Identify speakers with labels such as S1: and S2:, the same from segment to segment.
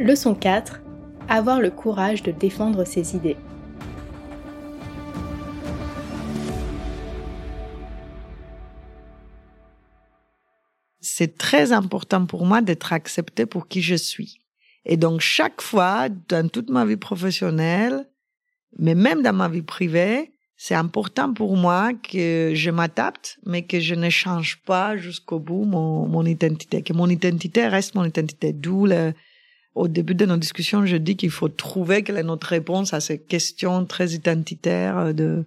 S1: Leçon 4. Avoir le courage de défendre ses idées.
S2: C'est très important pour moi d'être accepté pour qui je suis. Et donc chaque fois, dans toute ma vie professionnelle, mais même dans ma vie privée, c'est important pour moi que je m'adapte, mais que je ne change pas jusqu'au bout mon, mon identité, que mon identité reste mon identité. D'où au début de nos discussions, je dis qu'il faut trouver quelle est notre réponse à ces questions très identitaires de,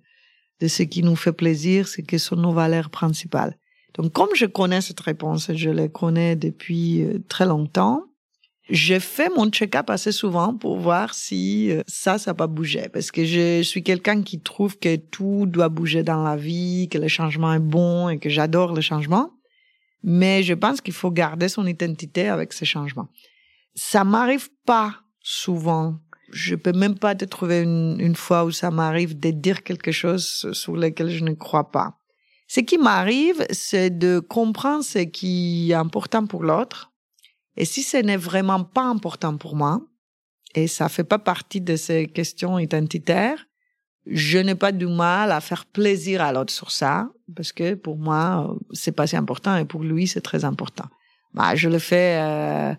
S2: de ce qui nous fait plaisir, ce qui sont nos valeurs principales. Donc, comme je connais cette réponse, je la connais depuis euh, très longtemps, je fais mon check-up assez souvent pour voir si euh, ça, ça va bouger. Parce que je suis quelqu'un qui trouve que tout doit bouger dans la vie, que le changement est bon et que j'adore le changement. Mais je pense qu'il faut garder son identité avec ces changements. Ça m'arrive pas souvent. Je peux même pas te trouver une, une fois où ça m'arrive de dire quelque chose sur lequel je ne crois pas. Ce qui m'arrive, c'est de comprendre ce qui est important pour l'autre et si ce n'est vraiment pas important pour moi, et ça fait pas partie de ces questions identitaires, je n'ai pas du mal à faire plaisir à l'autre sur ça, parce que pour moi, c'est pas si important et pour lui, c'est très important. Bah, je le fais euh,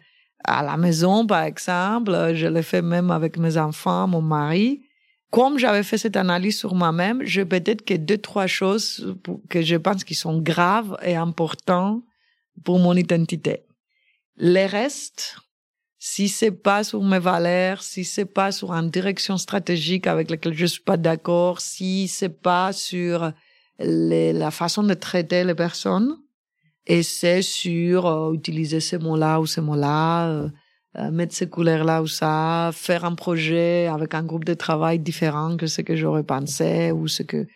S2: à la maison, par exemple, je le fais même avec mes enfants, mon mari. Comme j'avais fait cette analyse sur moi-même, je peut-être que deux, trois choses que je pense qui sont graves et importantes pour mon identité. Les restes, si c'est pas sur mes valeurs, si c'est pas sur une direction stratégique avec laquelle je suis pas d'accord, si c'est pas sur la façon de traiter les personnes, et c'est sur euh, utiliser ces mots-là ou ces mots-là, euh, euh, mettre ces couleurs-là ou ça, faire un projet avec un groupe de travail différent que ce que j'aurais pensé ou ce que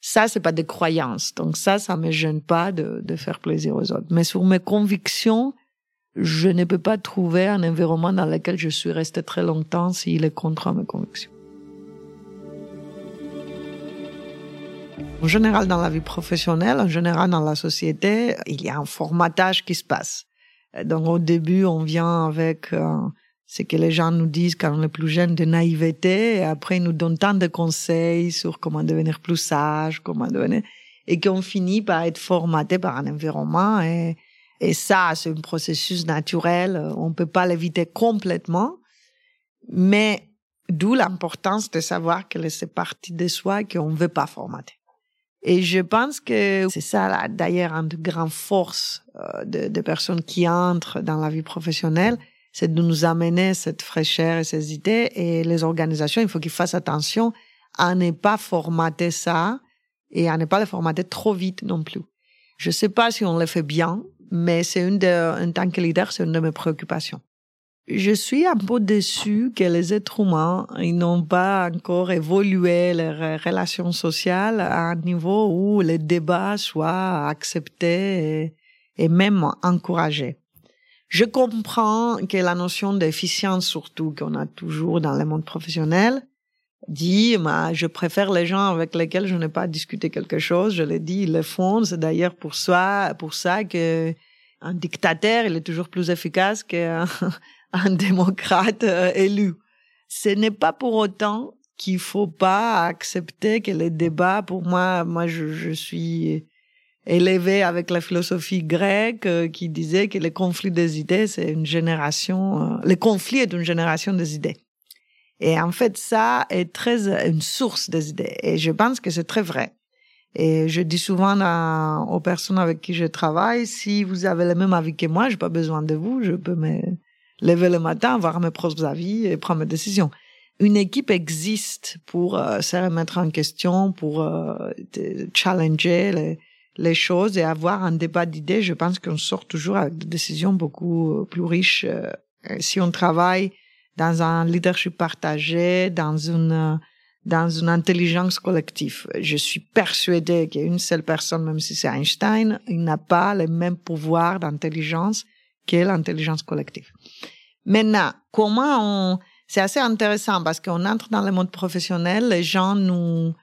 S2: ça c'est pas des croyances. Donc ça, ça me gêne pas de, de faire plaisir aux autres. Mais sur mes convictions, je ne peux pas trouver un environnement dans lequel je suis resté très longtemps s'il est contre mes convictions. En général, dans la vie professionnelle, en général, dans la société, il y a un formatage qui se passe. Donc, au début, on vient avec euh, ce que les gens nous disent quand on est plus jeune de naïveté, et après, ils nous donnent tant de conseils sur comment devenir plus sage, comment devenir, et qu'on finit par être formaté par un environnement et, et ça, c'est un processus naturel. On peut pas l'éviter complètement. Mais d'où l'importance de savoir que c'est partie de soi qu'on veut pas formater. Et je pense que c'est ça, d'ailleurs, une grande force euh, de, de, personnes qui entrent dans la vie professionnelle, c'est de nous amener cette fraîcheur et ces idées. Et les organisations, il faut qu'ils fassent attention à ne pas formater ça et à ne pas le formater trop vite non plus. Je sais pas si on le fait bien, mais c'est une de, en tant que leader, c'est une de mes préoccupations. Je suis un peu déçue que les êtres humains, n'ont pas encore évolué leurs relations sociales à un niveau où les débats soient acceptés et, même encouragés. Je comprends que la notion d'efficience, surtout qu'on a toujours dans le monde professionnel, dit, bah, je préfère les gens avec lesquels je n'ai pas discuté quelque chose. Je l'ai dit, ils le font. C'est d'ailleurs pour ça, pour ça que dictateur, il est toujours plus efficace qu'un un démocrate euh, élu. Ce n'est pas pour autant qu'il faut pas accepter que les débats, pour moi, moi, je, je suis élevé avec la philosophie grecque euh, qui disait que le conflit des idées, c'est une génération, euh, le conflit est une génération des idées. Et en fait, ça est très une source des idées. Et je pense que c'est très vrai. Et je dis souvent à, aux personnes avec qui je travaille, si vous avez le même avis que moi, j'ai pas besoin de vous, je peux me lever le matin, avoir mes propres avis et prendre mes décisions. Une équipe existe pour euh, se remettre en question, pour euh, challenger les, les, choses et avoir un débat d'idées. Je pense qu'on sort toujours avec des décisions beaucoup plus riches euh, si on travaille dans un leadership partagé, dans une dans une intelligence collective. Je suis persuadée qu'une seule personne, même si c'est Einstein, il n'a pas le même pouvoir d'intelligence que l'intelligence collective. Maintenant, comment on, c'est assez intéressant parce qu'on entre dans le monde professionnel, les gens nous,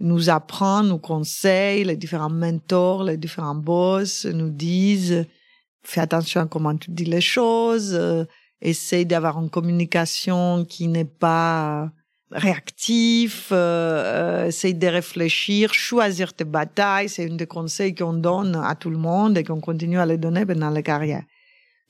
S2: nous apprennent, nous conseillent, les différents mentors, les différents boss nous disent, fais attention à comment tu dis les choses, essaye d'avoir une communication qui n'est pas réactif, euh, euh, essaye de réfléchir, choisir tes batailles. C'est une des conseils qu'on donne à tout le monde et qu'on continue à les donner pendant la carrière.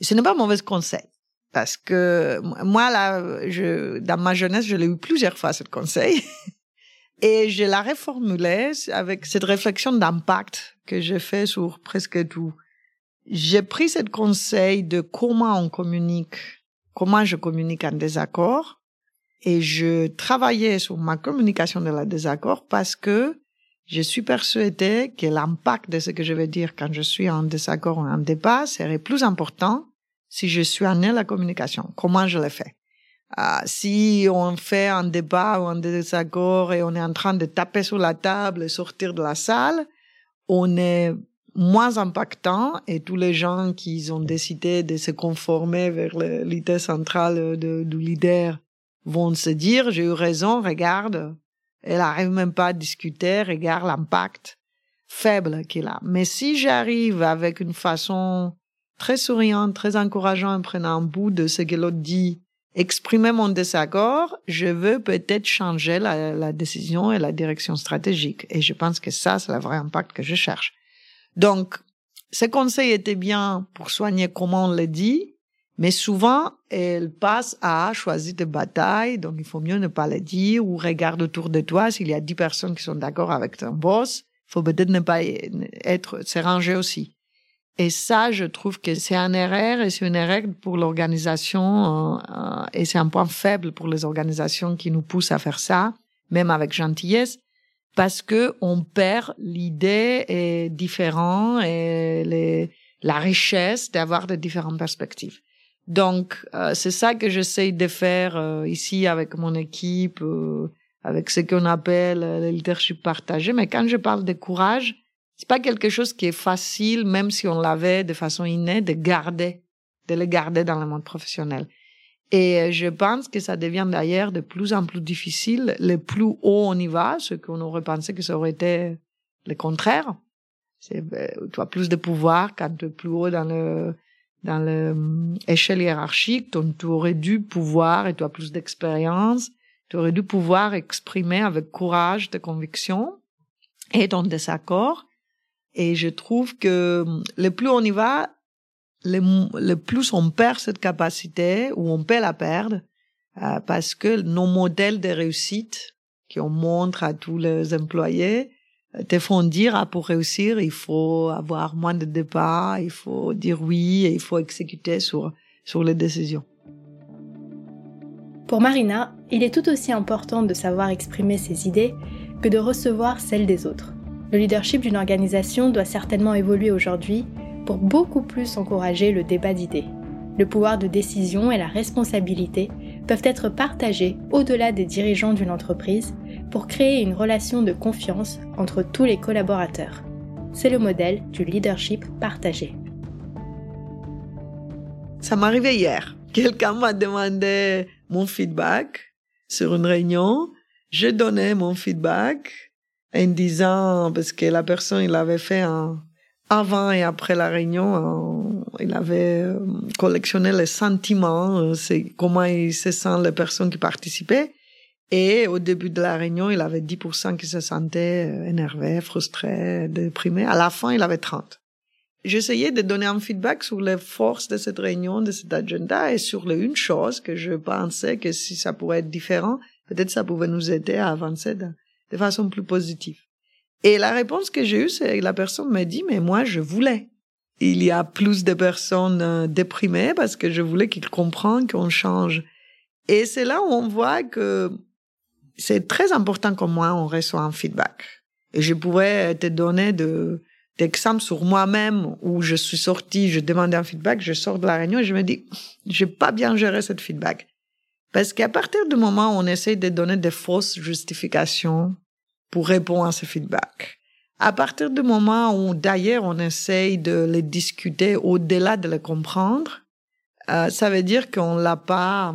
S2: Ce n'est pas un mauvais conseil. Parce que moi, là, je, dans ma jeunesse, je l'ai eu plusieurs fois, ce conseil. Et je l'ai reformulé avec cette réflexion d'impact que j'ai fait sur presque tout. J'ai pris ce conseil de comment on communique, comment je communique en désaccord, et je travaillais sur ma communication de la désaccord parce que je suis persuadée que l'impact de ce que je vais dire quand je suis en désaccord ou en débat serait plus important si je suis en la communication. Comment je le fais? Uh, si on fait un débat ou un désaccord et on est en train de taper sur la table et sortir de la salle, on est moins impactant et tous les gens qui ont décidé de se conformer vers l'idée centrale du leader vont se dire, j'ai eu raison, regarde, elle arrive même pas à discuter, regarde l'impact faible qu'il a. Mais si j'arrive avec une façon très souriante, très encourageante, en prenant un bout de ce que l'autre dit, exprimer mon désaccord, je veux peut-être changer la, la, décision et la direction stratégique. Et je pense que ça, c'est le vrai impact que je cherche. Donc, ce conseil était bien pour soigner comment on le dit, mais souvent, elle passe à choisir des batailles, donc il faut mieux ne pas le dire, ou regarde autour de toi, s'il y a dix personnes qui sont d'accord avec ton boss, il faut peut-être ne pas être, se aussi. Et ça, je trouve que c'est un erreur et c'est une erreur pour l'organisation euh, et c'est un point faible pour les organisations qui nous poussent à faire ça, même avec gentillesse, parce que on perd l'idée et différent et les, la richesse d'avoir de différentes perspectives. Donc, euh, c'est ça que j'essaye de faire euh, ici avec mon équipe, euh, avec ce qu'on appelle le leadership partagé. Mais quand je parle de courage, c'est pas quelque chose qui est facile, même si on l'avait de façon innée, de garder, de le garder dans le monde professionnel. Et je pense que ça devient d'ailleurs de plus en plus difficile. Le plus haut on y va, ce qu'on aurait pensé que ça aurait été le contraire. C'est, tu as plus de pouvoir quand tu es plus haut dans le, dans l'échelle hiérarchique, donc tu aurais dû pouvoir, et tu as plus d'expérience, tu aurais dû pouvoir exprimer avec courage tes convictions et ton désaccord. Et je trouve que le plus on y va, le, le plus on perd cette capacité, ou on peut la perdre, euh, parce que nos modèles de réussite qu'on montre à tous les employés, te font dire, ah, pour réussir, il faut avoir moins de débats, il faut dire oui et il faut exécuter sur, sur les décisions.
S1: Pour Marina, il est tout aussi important de savoir exprimer ses idées que de recevoir celles des autres. Le leadership d'une organisation doit certainement évoluer aujourd'hui pour beaucoup plus encourager le débat d'idées. Le pouvoir de décision et la responsabilité peuvent être partagés au-delà des dirigeants d'une entreprise pour créer une relation de confiance entre tous les collaborateurs. C'est le modèle du leadership partagé.
S2: Ça m'arrivait hier. Quelqu'un m'a demandé mon feedback sur une réunion. Je donnais mon feedback en disant, parce que la personne, il avait fait un, avant et après la réunion, il avait euh, collectionné les sentiments, euh, c'est comment il se sent les personnes qui participaient. Et au début de la réunion, il avait 10% qui se sentaient euh, énervés, frustrés, déprimés. À la fin, il avait 30. J'essayais de donner un feedback sur les forces de cette réunion, de cet agenda et sur une chose que je pensais que si ça pourrait être différent, peut-être ça pouvait nous aider à avancer de façon plus positive. Et la réponse que j'ai eue, c'est que la personne m'a dit, mais moi, je voulais. Il y a plus de personnes euh, déprimées parce que je voulais qu'ils comprennent qu'on change. Et c'est là où on voit que c'est très important que moi, on reçoit un feedback. Et je pouvais te donner de, d'exemples sur moi-même où je suis sortie, je demandais un feedback, je sors de la réunion et je me dis, j'ai pas bien géré cette feedback. Parce qu'à partir du moment où on essaie de donner des fausses justifications pour répondre à ce feedback, à partir du moment où d'ailleurs on essaye de les discuter au-delà de les comprendre, euh, ça veut dire qu'on l'a pas,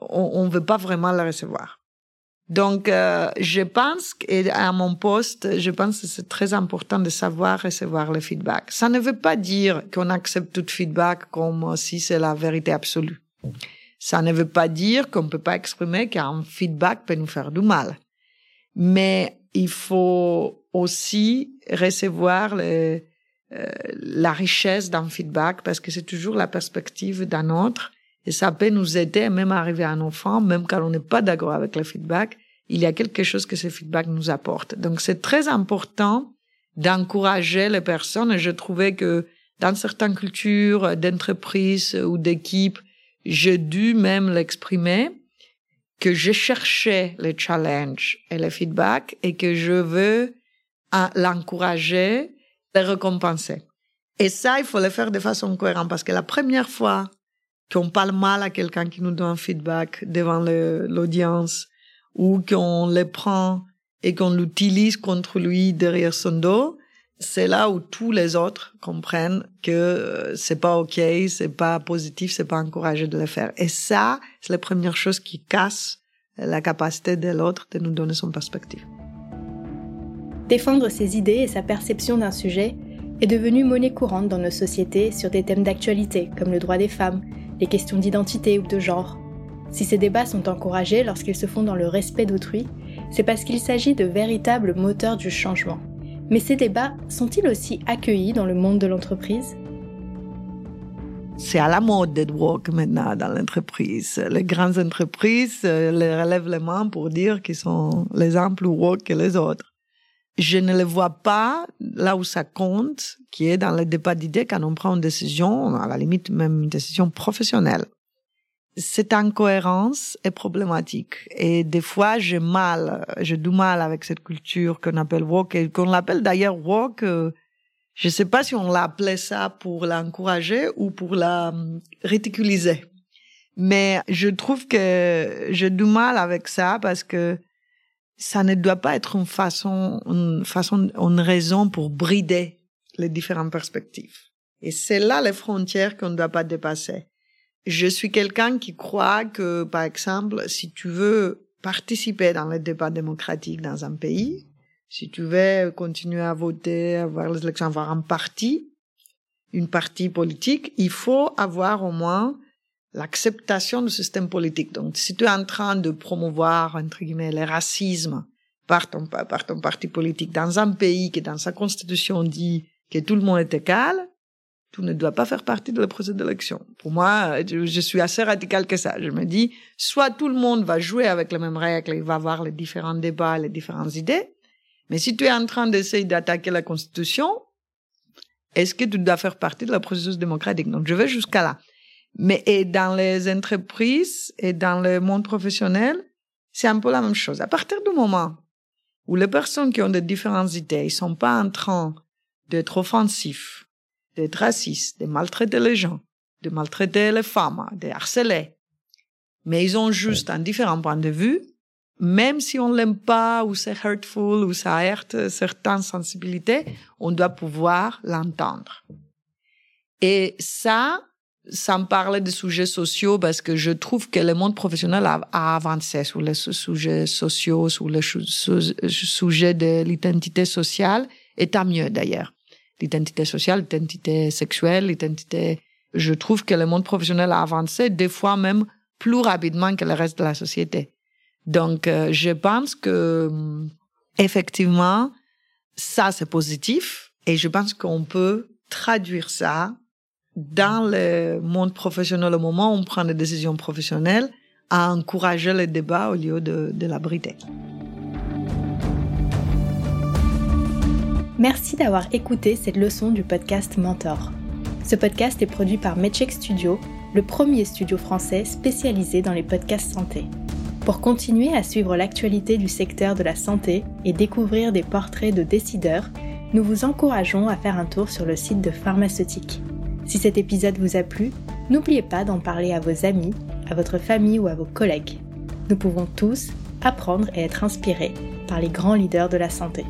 S2: on, on veut pas vraiment la recevoir. Donc, euh, je pense et à mon poste, je pense que c'est très important de savoir recevoir le feedback. Ça ne veut pas dire qu'on accepte tout feedback comme si c'est la vérité absolue. Ça ne veut pas dire qu'on ne peut pas exprimer qu'un feedback peut nous faire du mal. Mais il faut aussi recevoir le, euh, la richesse d'un feedback parce que c'est toujours la perspective d'un autre. Et ça peut nous aider même à arriver à un enfant, même quand on n'est pas d'accord avec le feedback, il y a quelque chose que ce feedback nous apporte. Donc c'est très important d'encourager les personnes. Et je trouvais que dans certaines cultures d'entreprise ou d'équipe, j'ai dû même l'exprimer que je cherchais les challenges et les feedbacks et que je veux l'encourager, le récompenser. Et ça, il faut le faire de façon cohérente parce que la première fois qu'on parle mal à quelqu'un qui nous donne un feedback devant l'audience ou qu'on le prend et qu'on l'utilise contre lui derrière son dos, c'est là où tous les autres comprennent que euh, c'est pas ok, c'est pas positif, c'est pas encouragé de le faire. Et ça, c'est la première chose qui casse la capacité de l'autre de nous donner son perspective.
S1: Défendre ses idées et sa perception d'un sujet est devenu monnaie courante dans nos sociétés sur des thèmes d'actualité comme le droit des femmes, les questions d'identité ou de genre. Si ces débats sont encouragés lorsqu'ils se font dans le respect d'autrui, c'est parce qu'il s'agit de véritables moteurs du changement. Mais ces débats sont-ils aussi accueillis dans le monde de l'entreprise?
S2: C'est à la mode d'être woke maintenant dans l'entreprise. Les grandes entreprises euh, les relèvent les mains pour dire qu'ils sont les uns plus woke que les autres. Je ne le vois pas là où ça compte, qui est dans le débat d'idées quand on prend une décision, à la limite même une décision professionnelle cette incohérence est problématique. Et des fois, j'ai mal, j'ai du mal avec cette culture qu'on appelle woke, et qu'on l'appelle d'ailleurs woke. Euh, je ne sais pas si on l'a appelé ça pour l'encourager ou pour la euh, ridiculiser. Mais je trouve que j'ai du mal avec ça parce que ça ne doit pas être une façon, une façon, une raison pour brider les différentes perspectives. Et c'est là les frontières qu'on ne doit pas dépasser je suis quelqu'un qui croit que, par exemple, si tu veux participer dans le débat démocratique dans un pays, si tu veux continuer à voter, avoir les élections, avoir un parti, une partie politique, il faut avoir au moins l'acceptation du système politique. Donc, si tu es en train de promouvoir, entre guillemets, le racisme par ton parti politique dans un pays qui, dans sa constitution, dit que tout le monde est égal, tout ne doit pas faire partie de la procès d'élection. Pour moi, je, suis assez radical que ça. Je me dis, soit tout le monde va jouer avec les mêmes règles, il va avoir les différents débats, les différentes idées, mais si tu es en train d'essayer d'attaquer la Constitution, est-ce que tu dois faire partie de la processus démocratique? Donc, je vais jusqu'à là. Mais et dans les entreprises et dans le monde professionnel, c'est un peu la même chose. À partir du moment où les personnes qui ont de différentes idées, ils sont pas en train d'être offensifs, d'être raciste, de maltraiter les gens, de maltraiter les femmes, de harceler. Mais ils ont juste un différent point de vue, même si on l'aime pas ou c'est hurtful ou ça heurte certaines sensibilités, on doit pouvoir l'entendre. Et ça, ça me parlait des sujets sociaux parce que je trouve que le monde professionnel a, avancé sur les sujets sociaux, sur les sujets de l'identité sociale, et tant mieux d'ailleurs l'identité sociale, l'identité sexuelle, l'identité... Je trouve que le monde professionnel a avancé des fois même plus rapidement que le reste de la société. Donc, euh, je pense que mm, effectivement, ça c'est positif et je pense qu'on peut traduire ça dans le monde professionnel au moment où on prend des décisions professionnelles à encourager le débat au lieu de, de l'abriter.
S1: Merci d'avoir écouté cette leçon du podcast Mentor. Ce podcast est produit par Medcheck Studio, le premier studio français spécialisé dans les podcasts santé. Pour continuer à suivre l'actualité du secteur de la santé et découvrir des portraits de décideurs, nous vous encourageons à faire un tour sur le site de Pharmaceutique. Si cet épisode vous a plu, n'oubliez pas d'en parler à vos amis, à votre famille ou à vos collègues. Nous pouvons tous apprendre et être inspirés par les grands leaders de la santé.